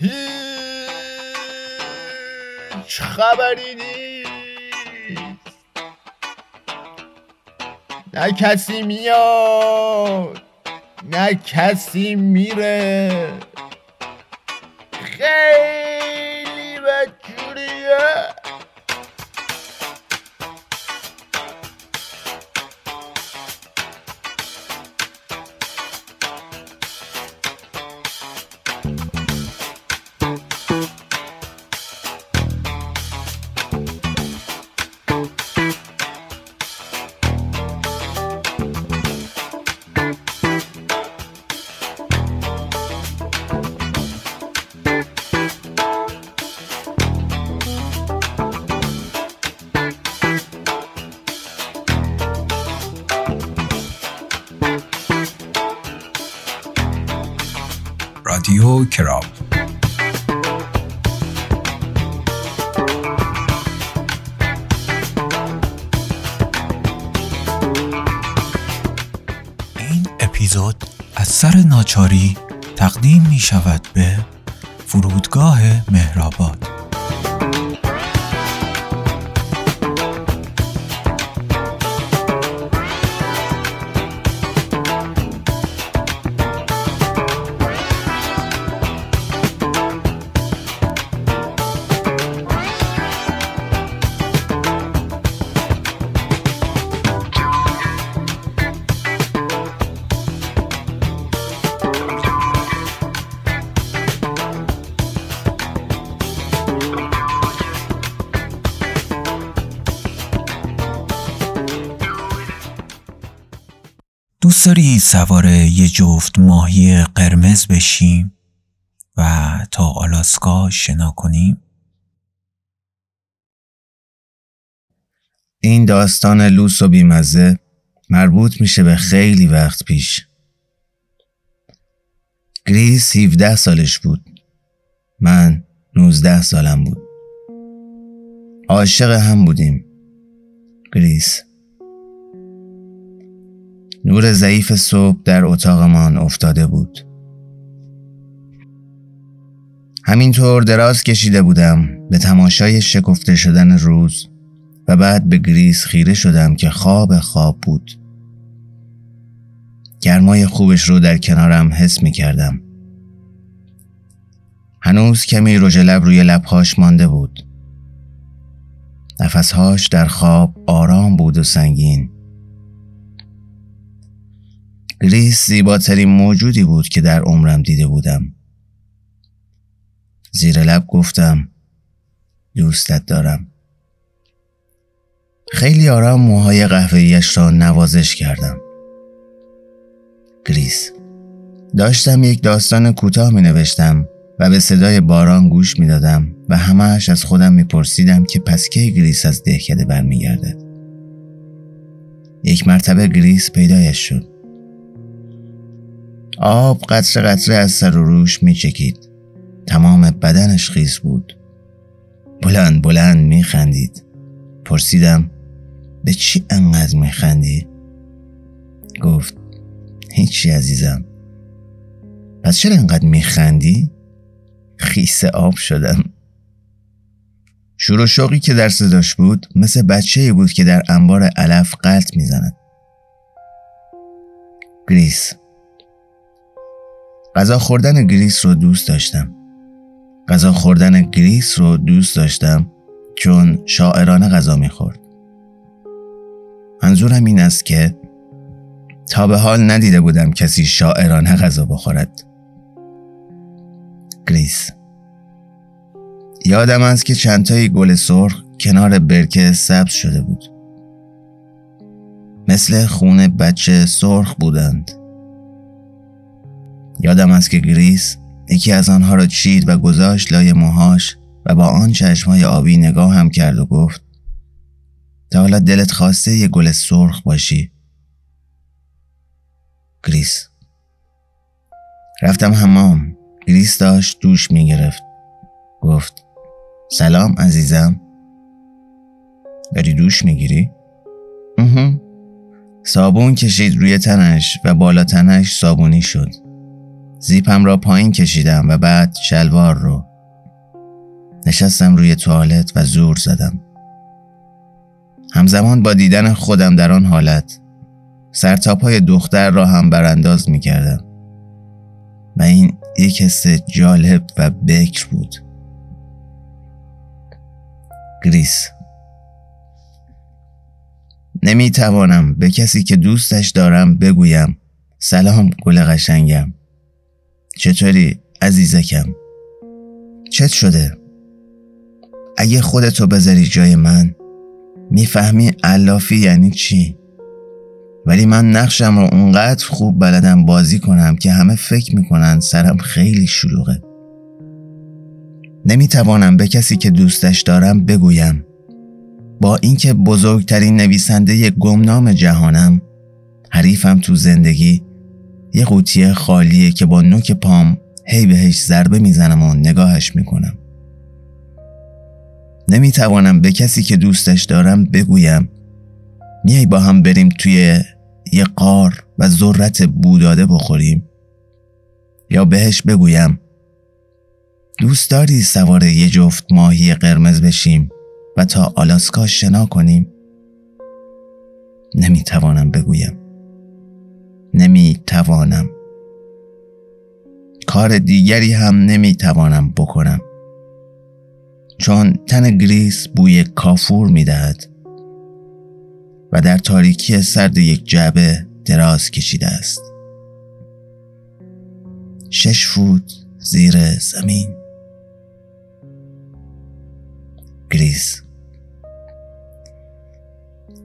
هیچ خبری نیست. نه کسی میاد نه کسی میره. خیلی بدجوریه رادیو کراب. این اپیزود از سر ناچاری تقدیم می شود به فرودگاه مهرآباد. داری سوار یه جفت ماهی قرمز بشیم و تا آلاسکا شنا کنیم؟ این داستان لوس و بیمزه مربوط میشه به خیلی وقت پیش. گریس 17 سالش بود. من 19 سالم بود. عاشق هم بودیم. گریس نور ضعیف صبح در اتاقمان افتاده بود. همینطور دراز کشیده بودم به تماشای شکفته شدن روز و بعد به گریس خیره شدم که خواب خواب بود. گرمای خوبش رو در کنارم حس می کردم هنوز کمی رژ لب روی لبهاش مانده بود. نفسهاش در خواب آرام بود و سنگین. گریس زیباترین موجودی بود که در عمرم دیده بودم زیر لب گفتم دوستت دارم خیلی آرام موهای قهوه‌ایش را نوازش کردم گریس داشتم یک داستان کوتاه می نوشتم و به صدای باران گوش می دادم و همهش از خودم می پرسیدم که پس کی گریس از دهکده برمیگردد. یک مرتبه گریس پیدایش شد. آب قطره قطره از سر و روش می چکید. تمام بدنش خیس بود. بلند بلند می خندید. پرسیدم به چی انقدر می خندی؟ گفت هیچی عزیزم پس چرا انقدر می خندی؟ خیس آب شدم شور شوقی که در صداش بود مثل بچه بود که در انبار علف غلت می‌زند گریس غذا خوردن گریس رو دوست داشتم. غذا خوردن گریس رو دوست داشتم چون شاعرانه غذا می‌خورد. منظورم این است که تا به حال ندیده بودم کسی شاعرانه غذا بخورد. گریس. یادم است که چندتایی گل سرخ کنار برکه سبز شده بود. مثل خون بچه سرخ بودند. یادم است که گریس یکی از آنها را چید و گذاشت لای موهاش و با آن چشمهای آبی نگاهم کرد و گفت تا حالا دلت خواسته یه گل سرخ باشی؟ گریس. رفتم حمام. گریس داشت دوش می گرفت گفت سلام عزیزم. داری دوش می‌گیری؟ صابون کشید روی تنش و بالا تنش صابونی شد. زیپم را پایین کشیدم و بعد شلوار رو نشستم روی توالت و زور زدم. همزمان با دیدن خودم در آن حالت سرتاپای دختر را هم برانداز می کردم و این یک حس جالب و بکر بود. گریس. نمی توانم به کسی که دوستش دارم بگویم سلام گل قشنگم. چطوری عزیزکم؟ چت شده؟ اگه خودتو بذاری جای من می‌فهمی علافی یعنی چی؟ ولی من نقشم رو اونقدر خوب بلدم بازی کنم که همه فکر می‌کنن سرم خیلی شلوغه. نمی‌توانم به کسی که دوستش دارم بگویم. با اینکه بزرگترین نویسنده گمنام جهانم حریفم تو زندگی یه قوطی خالیه که با نوک پام هی بهش ضربه می‌زنم و نگاهش می‌کنم. نمی‌توانم به کسی که دوستش دارم بگویم میای با هم بریم توی یه قار و ذرت بوداده بخوریم. یا بهش بگویم دوست داری سوار یه جفت ماهی قرمز بشیم و تا آلاسکا شنا کنیم؟ نمی‌توانم بگویم. نمی‌توانم. کار دیگری هم نمی‌توانم بکنم. چون تن گریس بوی کافور می‌دهد و در تاریکی سرد یک جعبه دراز کشیده است. شش فوت زیر زمین. گریس.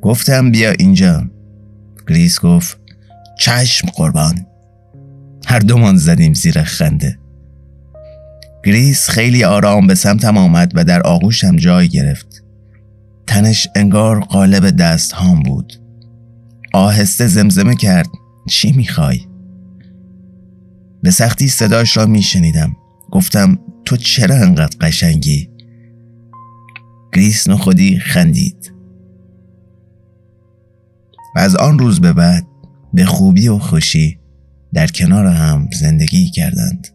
گفتم بیا اینجا. گریس گفت چشم قربان. هر دومان زدیم زیر خنده. گریس خیلی آرام به سمتم آمد و در آغوشم جای گرفت. تنش انگار قالب دست هام بود. آهسته زمزمه کرد چی می‌خوای؟ به سختی صداش را میشنیدم. گفتم تو چرا انقدر قشنگی؟ گریس خودی خندید. و از آن روز به بعد به خوبی و خوشی در کنار هم زندگی کردند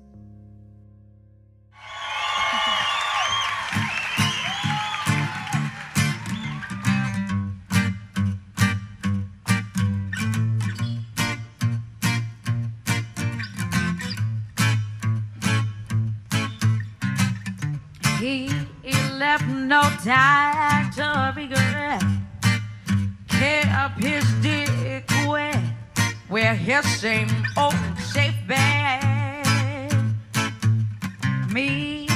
He, left no time to regret. Kept his dick wet where here, same old oh, safe bed. Me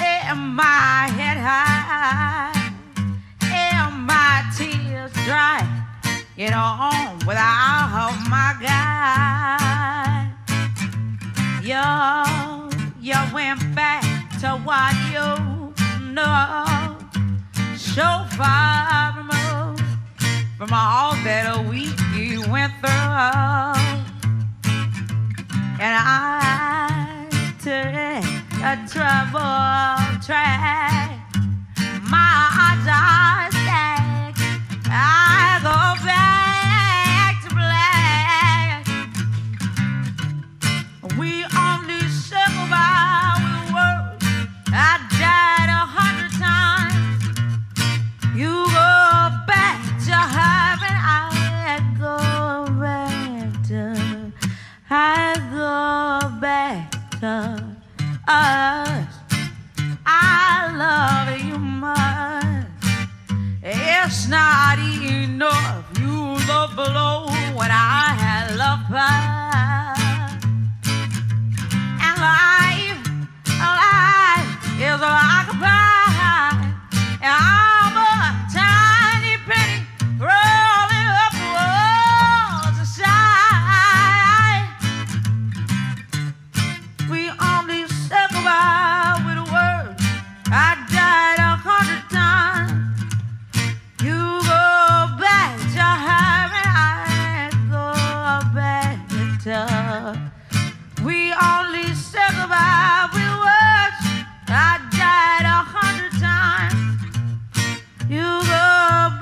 and my head high and my tears dry. Get on without my guy. You, you went back to what you know. So far from all that we went through. And I took a trouble track. My odds are stacked. We only said goodbye with words. I died a hundred times. You go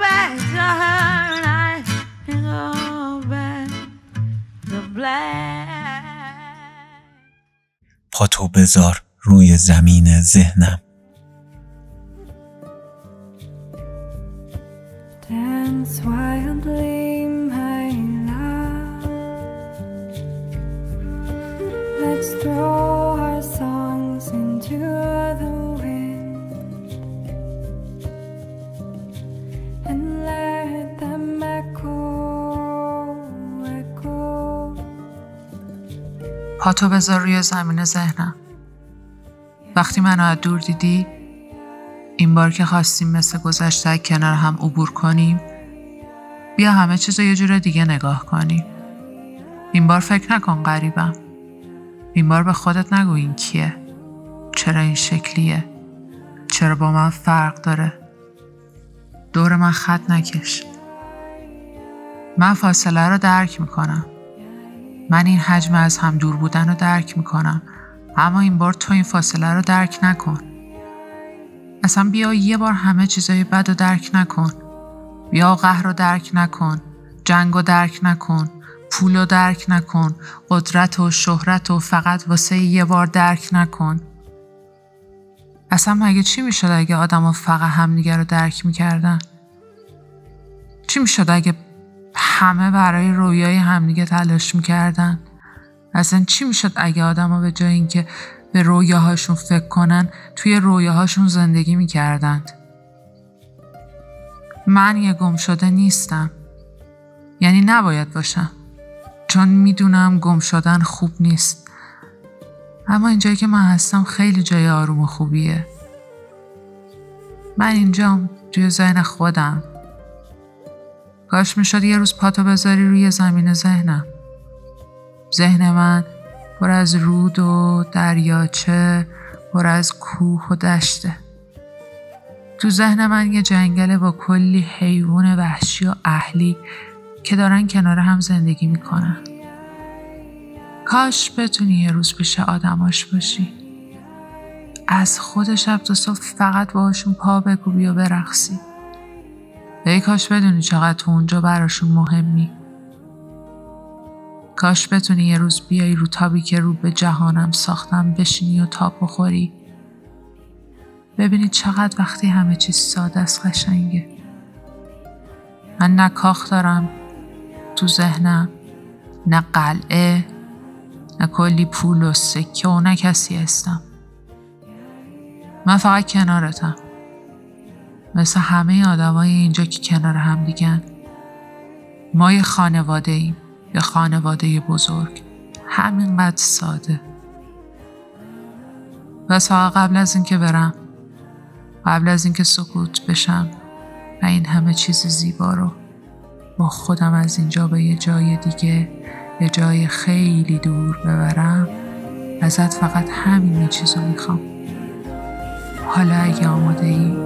back to her and I go back to black. پاتو بذار روی زمین ذهنم. Dance پاتو بذار روی زمین ذهنم. وقتی منو از دور دیدی این بار که خواستیم مثل گذشته کنار هم عبور کنیم بیا همه چیز رو یه جور دیگه نگاه کنیم. این بار فکر نکن غریبم. این بار به خودت نگو این کیه. چرا این شکلیه؟ چرا با من فرق داره؟ دور من خط نکش. من فاصله رو درک می‌کنم. من این حجم از هم دور بودن رو درک می‌کنم. اما این بار تو این فاصله رو درک نکن. اصلا بیا یه بار همه چیزای بد رو درک نکن. بیا قهر رو درک نکن. جنگ رو درک نکن. پول رو درک نکن. قدرت و شهرت و فقط واسه یه بار درک نکن. اصلا مگه چی می‌شد اگه آدم فقط همدیگه رو درک می‌کردن؟ چی می‌شد اگه همه برای رویای همدیگه تلاش می‌کردن. اصلا چی می‌شد اگه آدما به جای اینکه به رویاهاشون فکر کنن توی رویاهاشون زندگی می‌کردند؟ من یه گم شده نیستم. یعنی نباید باشم. چون می‌دونم گم شدن خوب نیست. اما اینجایی که من هستم خیلی جای آروم و خوبیه. من اینجام توی ذهن خودم. کاش می‌شد یه روز پاتو بذاری روی زمین ذهنم. ذهن من پر از رود و دریاچه پر از کوه و دشته. تو ذهن من یه جنگله با کلی حیوان وحشی و اهلی که دارن کنار هم زندگی می‌کنن. کاش بتونی یه روز پیش آدماش باشی. از خود شب تا صبح فقط باهاشون پا بکوبی و برقصی. ای کاش بدونی چقدر تو اونجا براشون مهمی. کاش بتونی یه روز بیای رو تابی که رو به جهانم ساختم بشینی و تاب بخوری. ببینی چقدر وقتی همه چیز ساده است قشنگه. من نه کاخ دارم تو ذهنم نه قلعه نه کلی پول و سکه و نه کسی هستم. من فقط کنارتم. مثل همه آدمای اینجا که کنار هم دیگن. ما یه خانواده ایم یه خانواده بزرگ. همینقدر ساده. فقط قبل از اینکه برم قبل از اینکه سکوت بشم و این همه چیز زیبا رو با خودم از اینجا به یه جای دیگه یه جای خیلی دور ببرم. ازت فقط همین چیز رو می‌خوام. حالا اگه آماده ای؟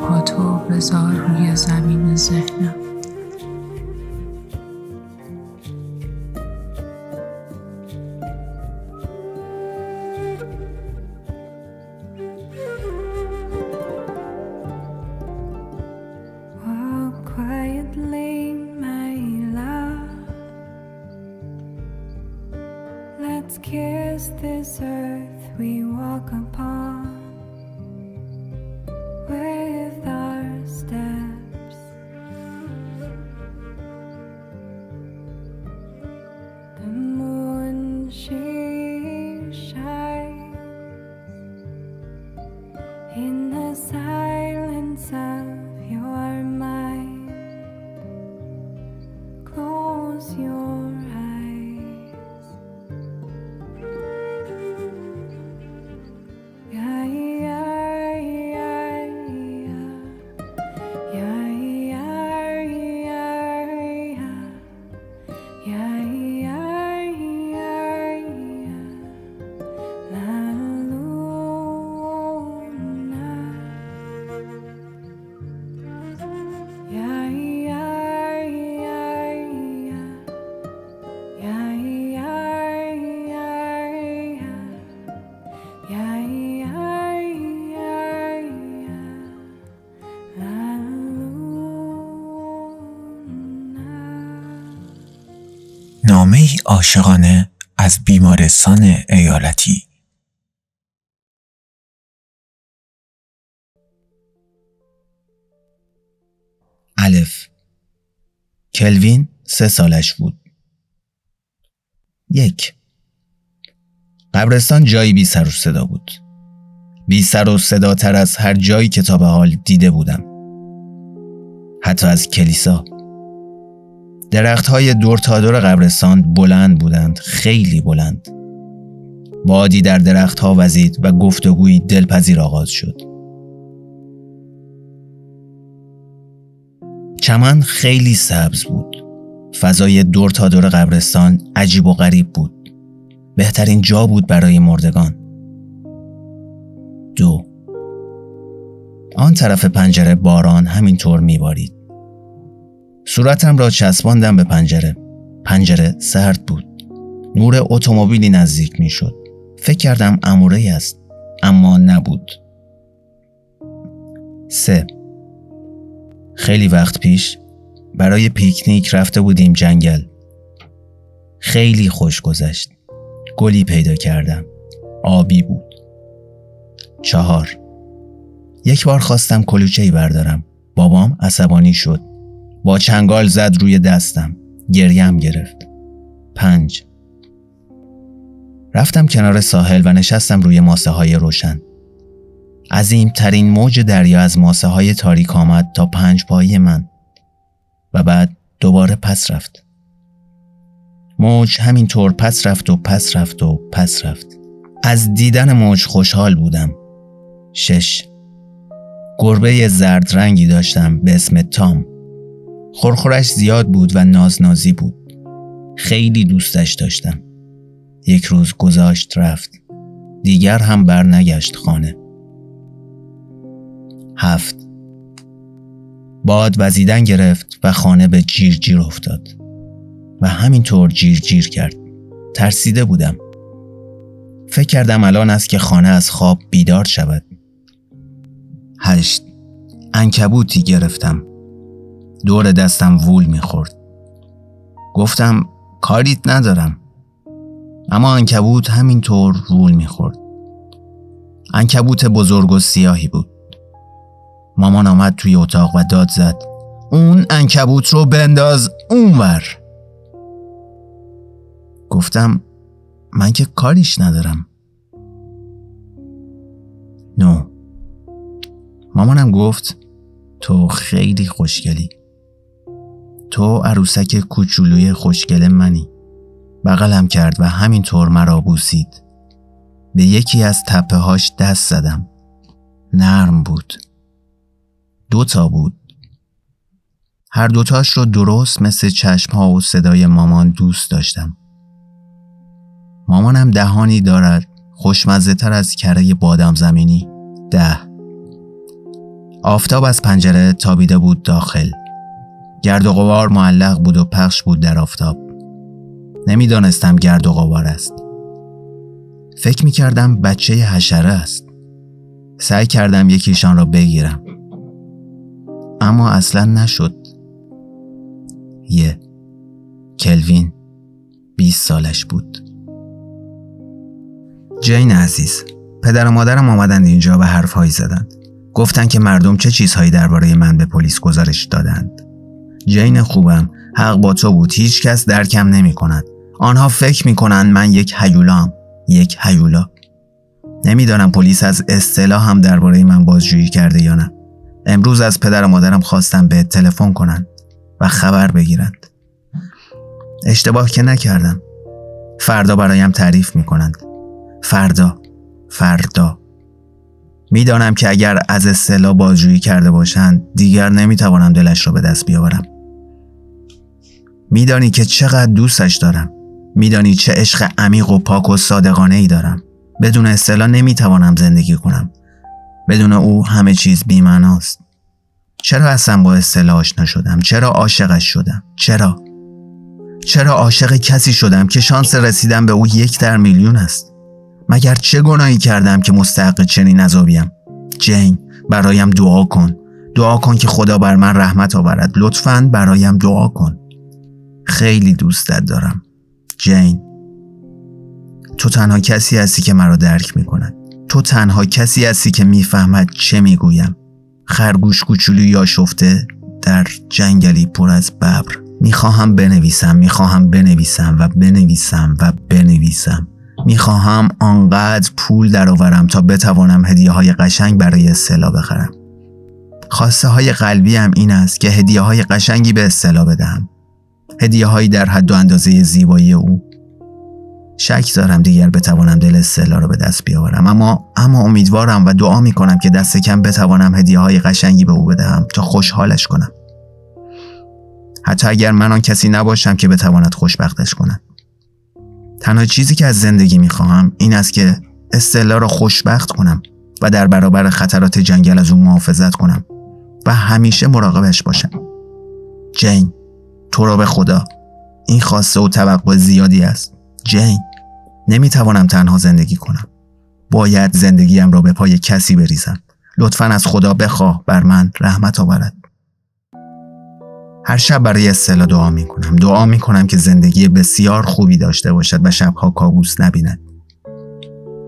پاتو بذار روی زمین ذهنم Walk quietly, my love. Let's kiss this earth we walk upon عاشقانه از بیمارستان ایالتی. الف. کلوین سه سالش بود. یک. قبرستان جایی بی سر و صدا بود. بی سر و صدا تر از هر جایی که تا به حال دیده بودم. حتی از کلیسا. درخت های دور تا دور قبرستان بلند بودند، خیلی بلند. بادی در درخت ها وزید و گفتگویی دلپذیر آغاز شد. چمن خیلی سبز بود. فضای دور تا دور قبرستان عجیب و غریب بود. بهترین جا بود برای مردگان. دو آن طرف پنجره باران همینطور میبارید. صورتم را چسباندم به پنجره. پنجره سرد بود. نور اتومبیلی نزدیک می‌شد. فکر کردم اموره است اما نبود. سه خیلی وقت پیش برای پیکنیک رفته بودیم جنگل. خیلی خوش گذشت. گلی پیدا کردم. آبی بود. چهار یک بار خواستم کلوچه بردارم. بابام عصبانی شد. با چنگال زد روی دستم. گریم گرفت. پنج رفتم کنار ساحل و نشستم روی ماسه های روشن. عظیم ترین موج دریا از ماسه های تاریک آمد تا پنج پایی من و بعد دوباره پس رفت. موج همینطور پس رفت و پس رفت و پس رفت. از دیدن موج خوشحال بودم. شش گربه زرد رنگی داشتم به اسم تام. خورخورش زیاد بود و نازنازی بود. خیلی دوستش داشتم. یک روز گذاشت رفت. دیگر هم بر نگشت خانه. هفت باد وزیدن گرفت و خانه به جیر جیر افتاد و همینطور جیر جیر کرد. ترسیده بودم. فکر کردم الان است که خانه از خواب بیدار شود. هشت انکبوتی گرفتم. دور دستم وول می‌خورد. گفتم کاریت ندارم. اما انکبوت همینطور وول می‌خورد. انکبوت بزرگ و سیاهی بود. مامان آمد توی اتاق و داد زد اون انکبوت رو بنداز اونور گفتم من که کاریش ندارم نو مامانم گفت تو خیلی خوشگلی تو عروسک کوچولوی خوشگل منی. بغلم کرد و همینطور مرا بوسید. به یکی از تپه هاش دست زدم. نرم بود. دو تا بود. هر دوتاش رو درست مثل چشم ها و صدای مامان دوست داشتم. مامانم دهانی دارد خوشمزه تر از کره بادام زمینی. ده. آفتاب از پنجره تابیده بود داخل. گرد و غبار معلق بود و پخش بود در آفتاب. نمی‌دانستم گرد و غبار است. فکر می کردم بچه حشره است. سعی کردم یکیشان را بگیرم. اما اصلا نشد. یه. کلوین. 20 سالش بود. جین عزیز پدر و مادرم آمدند اینجا و حرفهایی زدند. گفتند که مردم چه چیزهایی درباره من به پلیس گزارش دادند. جین خوبم حق با تو بود هیچ کس درکم نمی کند آنها فکر می کنند من یک هیولام یک هیولا نمی‌دانم پلیس از اصطلاح هم درباره من بازجویی کرده یا نه امروز از پدر و مادرم خواستم به تلفن کنند و خبر بگیرند. اشتباه که نکردم. فردا برایم تعریف می کنند. فردا. فردا. می‌دانم که اگر از اصطلاح بازجویی کرده باشند دیگر نمی‌توانم دلش را به دست بیاورم. میدانی که چقدر دوستش دارم. میدانی چه عشق عمیق و پاک و صادقانه ای دارم. بدون اصطلاح نمی‌توانم زندگی کنم. بدون او همه چیز بیمناست چرا اصلا با اصطلاح آشنا شدم؟ چرا عاشقش شدم؟ چرا؟ چرا عاشق کسی شدم که شانس رسیدن به او یک در میلیون است؟ مگر چه گناهی کردم که مستحق چنین عذابیم؟ جین برایم دعا کن. دعا کن که خدا بر من رحمت آورد. لطفا برایم دعا کن. خیلی دوستت دارم. جین تو تنها کسی هستی که مرا درک می کند تو تنها کسی هستی که می‌فهمد چه می‌گویم. خرگوش کوچولو یا شفته در جنگلی پر از ببر. می‌خواهم بنویسم می‌خواهم بنویسم و بنویسم و بنویسم. می‌خواهم آنقدر پول درآورم تا بتوانم هدیه های قشنگ برای استلا بخرم. خواسته های قلبی هم این است که هدیه های قشنگی به استلا بدهم. هدیه هایی در حد و اندازه زیبایی او. شک دارم دیگر بتوانم دل استلا را به دست بیاورم. اما اما امیدوارم و دعا می کنم که دست کم بتوانم هدیه های قشنگی به او بدهم تا خوشحالش کنم. حتی اگر من آن کسی نباشم که بتواند خوشبختش کنم تنها چیزی که از زندگی می خواهم این است که استلا را خوشبخت کنم و در برابر خطرات جنگل از او محافظت کنم و همیشه مراقبش باشم. جین. تو را به خدا. این خواسته و توقع زیادی است. جین نمی‌توانم تنها زندگی کنم. باید زندگیم را به پای کسی بریزم. لطفا از خدا بخواه بر من رحمت آورد. هر شب برای استلا دعا می کنم دعا می کنم که زندگی بسیار خوبی داشته باشد و شبها کابوس نبیند.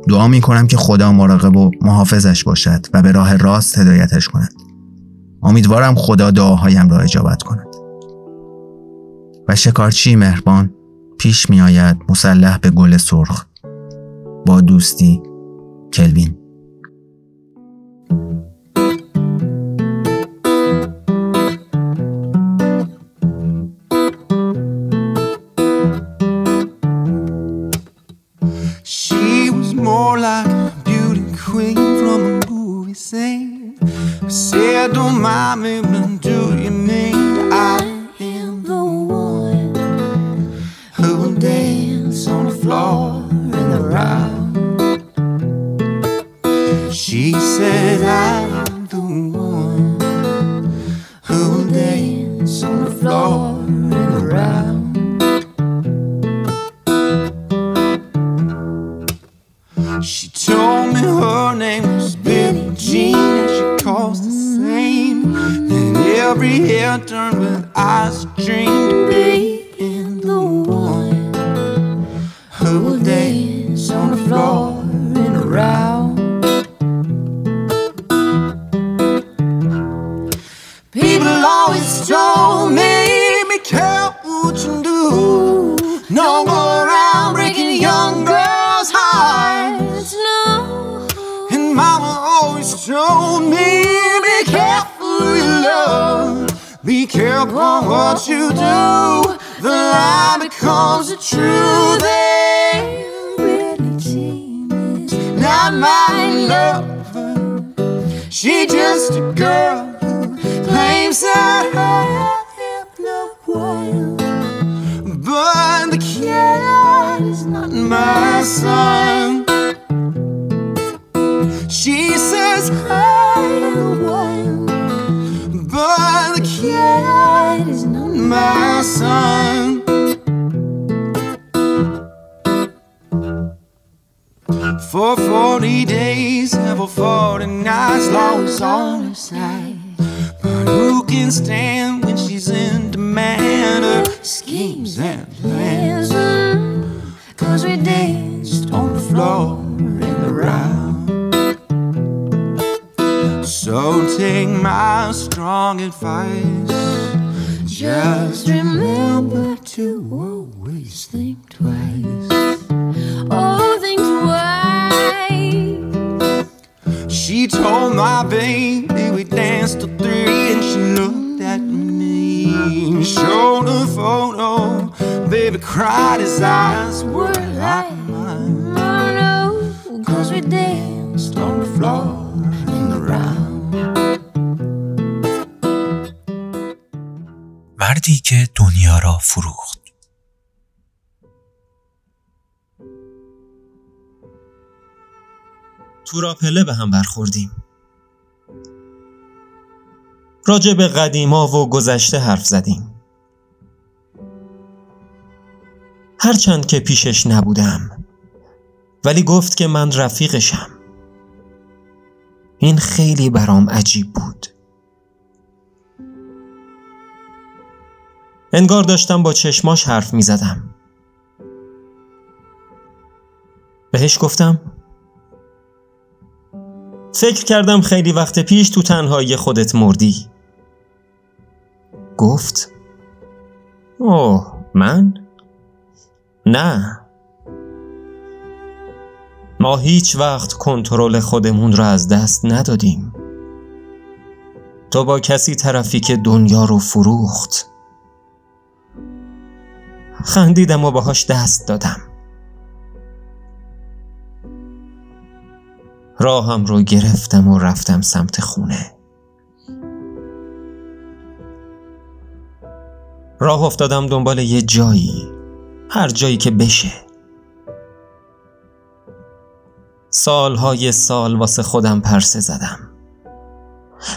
دعا می کنم که خدا مراقب و محافظش باشد و به راه راست هدایتش کند. امیدوارم خدا دعاهایم را اجابت کند. و شکارچی مهربان پیش می آید مسلح به گل سرخ. با دوستی کلوین. Every hair turned with eyes dreamed Careful what you do. The lie becomes the truth. And is not my lover. She just a girl who claims that I am the one. But the cat is not my son. She says son. For 40 days, never 40 nights, law is on her side. But who can stand when she's in demand? Her schemes and plans. Cause we danced on the floor in the round. So take my strong advice. Just remember to always think twice. Oh, think twice. She told my baby we danced till three, and she looked at me, showed a photo. Baby cried, his eyes were like mine. Oh no, cause we danced on the floor in the round. مردی که دنیا را فروخت. تو را پله به هم برخوردیم. راجع به قدیما و گذشته حرف زدیم. هرچند که پیشش نبودم ولی گفت که من رفیقشم. این خیلی برام عجیب بود. انگار داشتم با چشماش حرف می زدم بهش گفتم فکر کردم خیلی وقت پیش تو تنهایی خودت مردی. گفت اوه من؟ نه. ما هیچ وقت کنترل خودمون را از دست ندادیم. تو با کسی طرفی که دنیا رو فروخت؟ خندیدم و باهاش دست دادم. راهم رو گرفتم و رفتم سمت خونه. راه افتادم دنبال یه جایی هر جایی که بشه. سالهای سال واسه خودم پرسه زدم.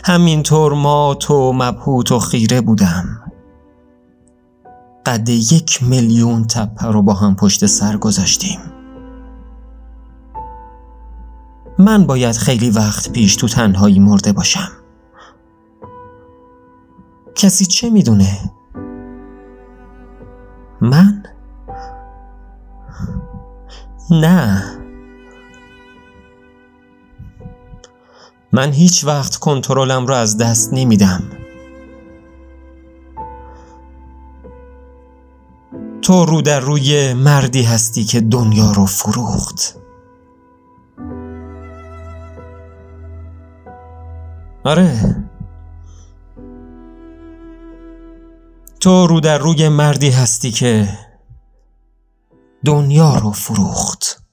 همینطور مات و مبهوت و خیره بودم. قد یک میلیون تپه رو با هم پشت سر گذاشتیم من باید خیلی وقت پیش تو تنهایی مرده باشم کسی چه می‌دونه؟ من؟ نه من هیچ وقت کنترلم رو از دست نمیدم تو رو در روی مردی هستی که دنیا رو فروخت. آره. تو رو در روی مردی هستی که دنیا رو فروخت.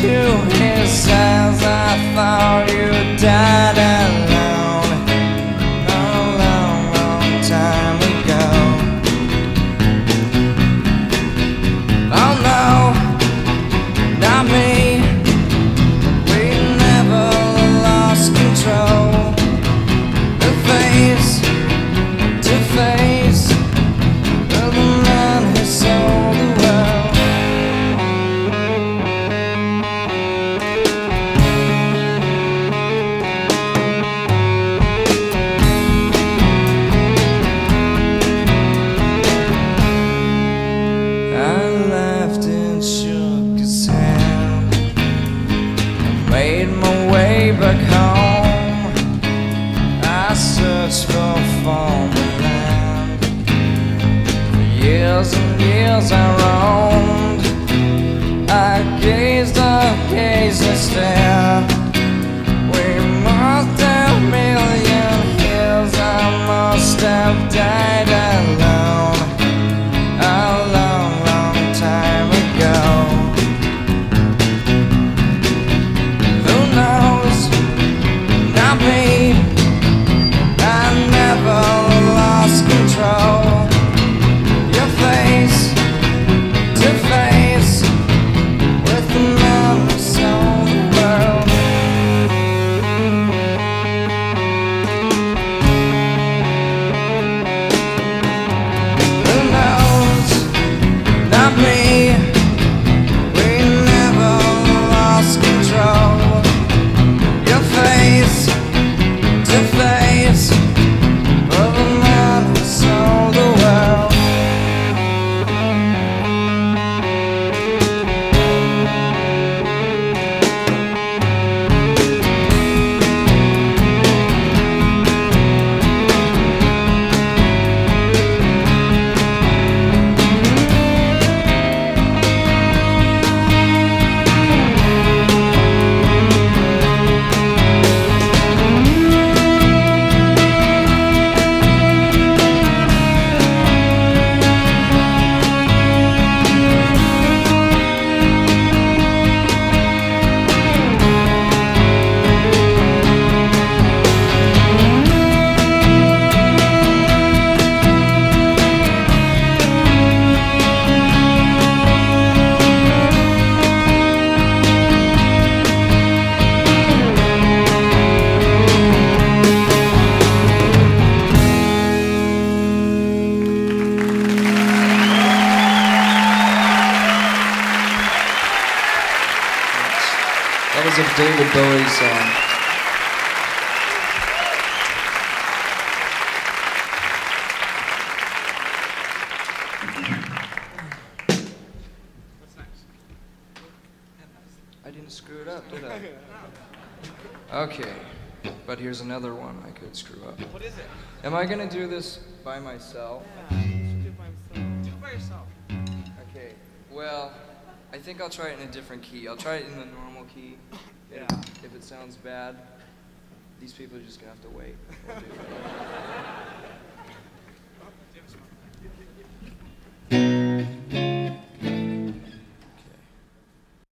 Into his eyes, I thought you died searched for former land. For years and years I roamed. I gazed, I gazed and stared. We must have million years. I must have died alone song. I didn't screw it up, did I? Okay, but here's another one I could screw up. What is it? Am I gonna do this by myself? Do it by yourself. Okay, well, I think I'll try it in a different key. I'll try it in the normal key. Yeah. If it sounds bad, these people are just gonna have to wait. We'll